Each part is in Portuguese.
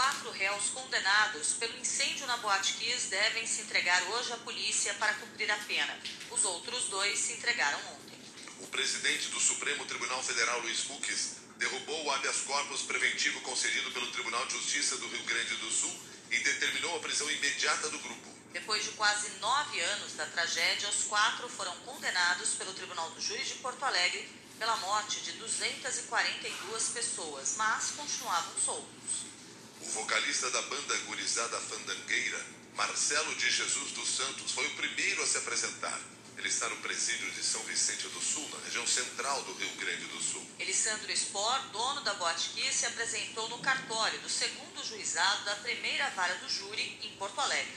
quatro réus condenados pelo incêndio na Boate Kiss devem se entregar hoje à polícia para cumprir a pena. Os outros dois se entregaram ontem. O presidente do Supremo Tribunal Federal, Luiz Fux, derrubou o habeas corpus preventivo concedido pelo Tribunal de Justiça do Rio Grande do Sul e determinou a prisão imediata do grupo. Depois de quase nove anos da tragédia, os quatro foram condenados pelo Tribunal do Júri de Porto Alegre pela morte de 242 pessoas, mas continuavam soltos. O vocalista da banda gurizada Fandangueira, Marcelo de Jesus dos Santos, foi o primeiro a se apresentar. Ele está no presídio de São Vicente do Sul, na região central do Rio Grande do Sul. Elisandro Spor, dono da Boate se apresentou no cartório do segundo juizado da primeira vara do júri em Porto Alegre.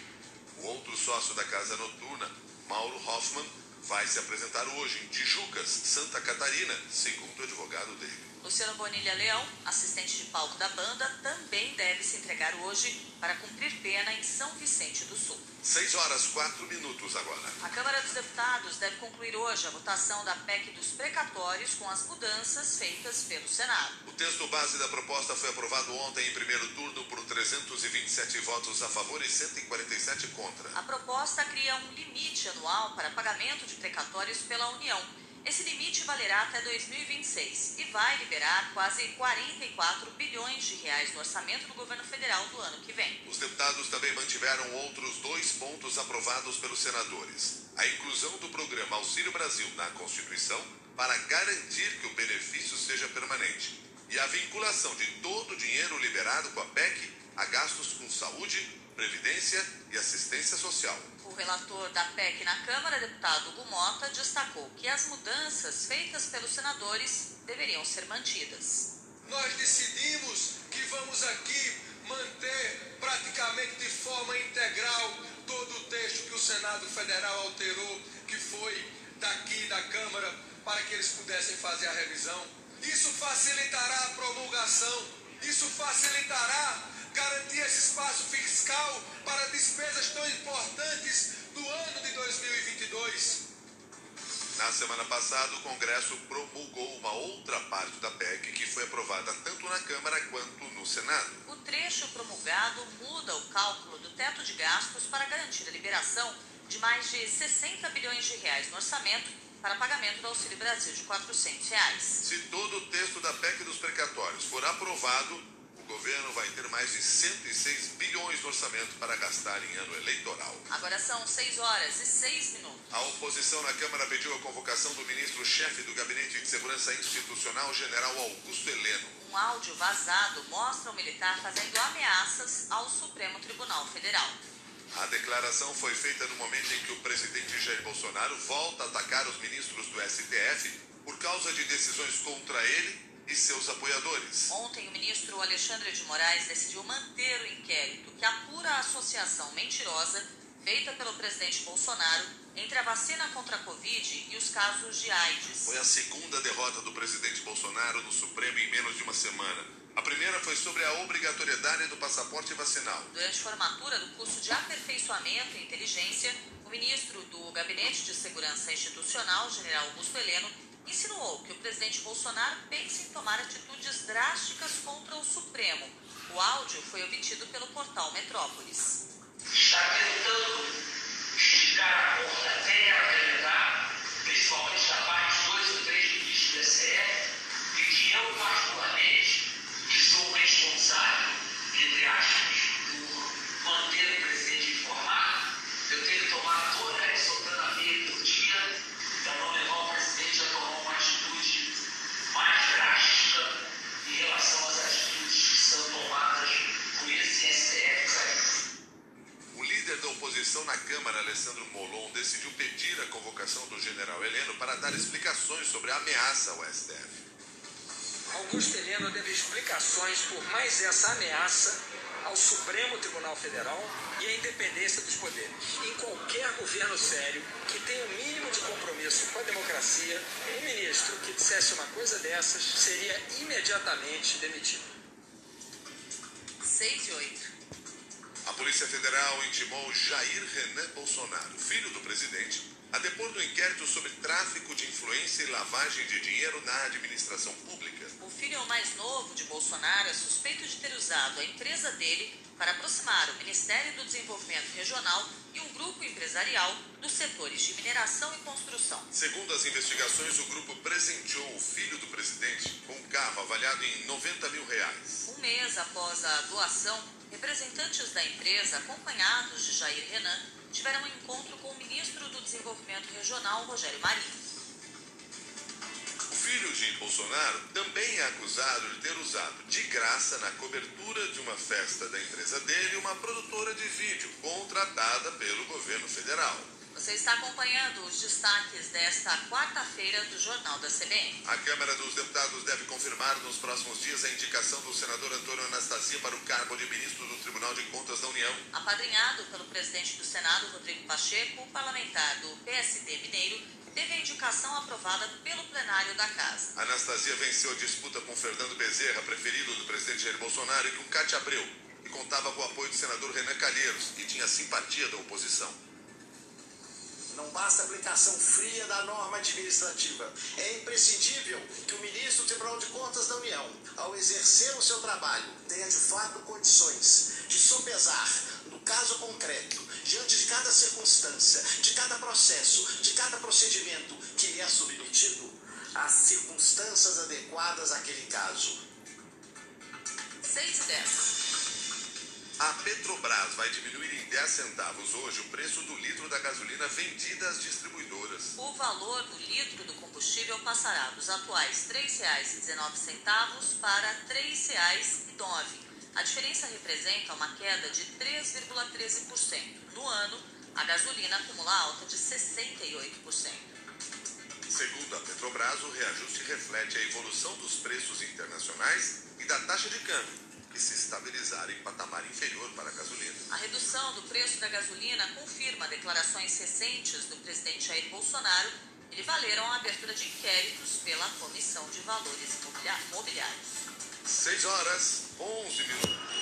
O outro sócio da casa noturna, Mauro Hoffman, vai se apresentar hoje em Tijucas, Santa Catarina, segundo o advogado dele. Luciano Bonilha Leão, assistente de palco da banda, também deve se entregar hoje para cumprir pena em São Vicente do Sul. 6 horas 4 minutos agora. A Câmara dos Deputados deve concluir hoje a votação da PEC dos precatórios com as mudanças feitas pelo Senado. O texto base da proposta foi aprovado ontem em primeiro turno por 327 votos a favor e 147 contra. A proposta cria um limite anual para pagamento de precatórios pela União esse limite valerá até 2026 e vai liberar quase 44 bilhões de reais no orçamento do governo federal do ano que vem. Os deputados também mantiveram outros dois pontos aprovados pelos senadores: a inclusão do programa Auxílio Brasil na Constituição para garantir que o benefício seja permanente e a vinculação de todo o dinheiro liberado com a PEC a gastos com saúde, previdência e assistência social. O relator da PEC na Câmara, deputado Hugo Mota, destacou que as mudanças feitas pelos senadores deveriam ser mantidas. Nós decidimos que vamos aqui manter praticamente de forma integral todo o texto que o Senado Federal alterou, que foi daqui da Câmara, para que eles pudessem fazer a revisão. Isso facilitará a promulgação, isso facilitará garantir esse espaço fiscal para despesas tão importantes do ano de 2022. Na semana passada, o Congresso promulgou uma outra parte da PEC que foi aprovada tanto na Câmara quanto no Senado. O trecho promulgado muda o cálculo do teto de gastos para garantir a liberação de mais de 60 bilhões de reais no orçamento para pagamento do Auxílio Brasil de 400 reais. Se todo o aprovado, o governo vai ter mais de 106 bilhões de orçamento para gastar em ano eleitoral. Agora são 6 horas e 6 minutos. A oposição na Câmara pediu a convocação do ministro-chefe do Gabinete de Segurança Institucional, general Augusto Heleno. Um áudio vazado mostra o militar fazendo ameaças ao Supremo Tribunal Federal. A declaração foi feita no momento em que o presidente Jair Bolsonaro volta a atacar os ministros do STF por causa de decisões contra ele e seus apoiadores. Ontem, o ministro Alexandre de Moraes decidiu manter o inquérito que apura a associação mentirosa feita pelo presidente Bolsonaro entre a vacina contra a Covid e os casos de AIDS. Foi a segunda derrota do presidente Bolsonaro no Supremo em menos de uma semana. A primeira foi sobre a obrigatoriedade do passaporte vacinal. Durante a formatura do curso de aperfeiçoamento em inteligência, o ministro do Gabinete de Segurança Institucional, general Augusto Heleno, insinuou que o presidente Bolsonaro pensa em tomar atitudes drásticas contra o Supremo. O áudio foi obtido pelo portal Metrópolis. Está tentando oposição na Câmara, Alessandro Molon, decidiu pedir a convocação do general Heleno para dar explicações sobre a ameaça ao STF. Augusto Heleno deve explicações por mais essa ameaça ao Supremo Tribunal Federal e à independência dos poderes. Em qualquer governo sério que tenha o um mínimo de compromisso com a democracia, um ministro que dissesse uma coisa dessas seria imediatamente demitido. 6 e 8. Polícia Federal intimou Jair Renan Bolsonaro, filho do presidente, a depor do inquérito sobre tráfico de influência e lavagem de dinheiro na administração pública. O filho mais novo de Bolsonaro é suspeito de ter usado a empresa dele para aproximar o Ministério do Desenvolvimento Regional e um grupo empresarial dos setores de mineração e construção. Segundo as investigações, o grupo presenteou o filho do presidente com um carro avaliado em 90 mil reais. Um mês após a doação, representantes da empresa, acompanhados de Jair Renan, tiveram um encontro com o ministro do Desenvolvimento Regional, Rogério Marinho. Filho de Bolsonaro também é acusado de ter usado de graça na cobertura de uma festa da empresa dele uma produtora de vídeo contratada pelo governo federal. Você está acompanhando os destaques desta quarta-feira do Jornal da CBN. A Câmara dos Deputados deve confirmar nos próximos dias a indicação do senador Antônio Anastasia para o cargo de ministro do Tribunal de Contas da União. Apadrinhado pelo presidente do Senado, Rodrigo Pacheco, o parlamentar do PSD Mineiro teve a indicação aprovada pelo plenário da Casa. Anastasia venceu a disputa com Fernando Bezerra, preferido do presidente Jair Bolsonaro, e com Cátia Abreu, e contava com o apoio do senador Renan Calheiros, que tinha simpatia da oposição. Não basta a aplicação fria da norma administrativa. É imprescindível que o ministro do Tribunal de Contas da União, ao exercer o seu trabalho, tenha de fato condições de sopesar, no caso concreto, diante de cada circunstância, de cada processo, de cada procedimento que lhe é submetido, as circunstâncias adequadas àquele caso. 6 e 10. A Petrobras vai diminuir em 10 centavos hoje o preço do litro da gasolina vendida às distribuidoras. O valor do litro do combustível passará dos atuais R$ 3,19 para R$ 3,09. A diferença representa uma queda de 3,13%. No ano, a gasolina acumula alta de 68%. Segundo a Petrobras, o reajuste reflete a evolução dos preços internacionais e da taxa de câmbio, que se estabilizaram em patamar inferior para a gasolina. A redução do preço da gasolina confirma declarações recentes do presidente Jair Bolsonaro e lhe valeram a abertura de inquéritos pela Comissão de Valores Mobiliários. 6 horas, 11 minutos.